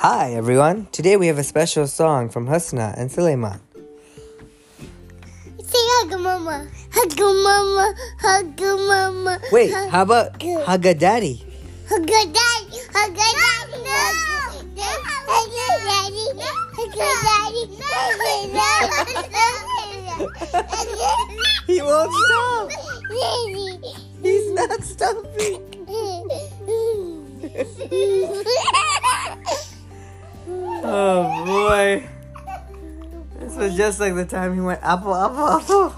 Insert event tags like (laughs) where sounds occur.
Hi everyone. Today we have a special song from Husna and Suliaman. Say hug mama, hug mama, hug mama. Wait, hug, how about hug a daddy? hug a daddy, hug a daddy, no, hug a daddy, hug a daddy, hug a daddy. He won't stop. He's not stopping. (laughs) Oh boy. This was just like the time he went apple, apple, apple.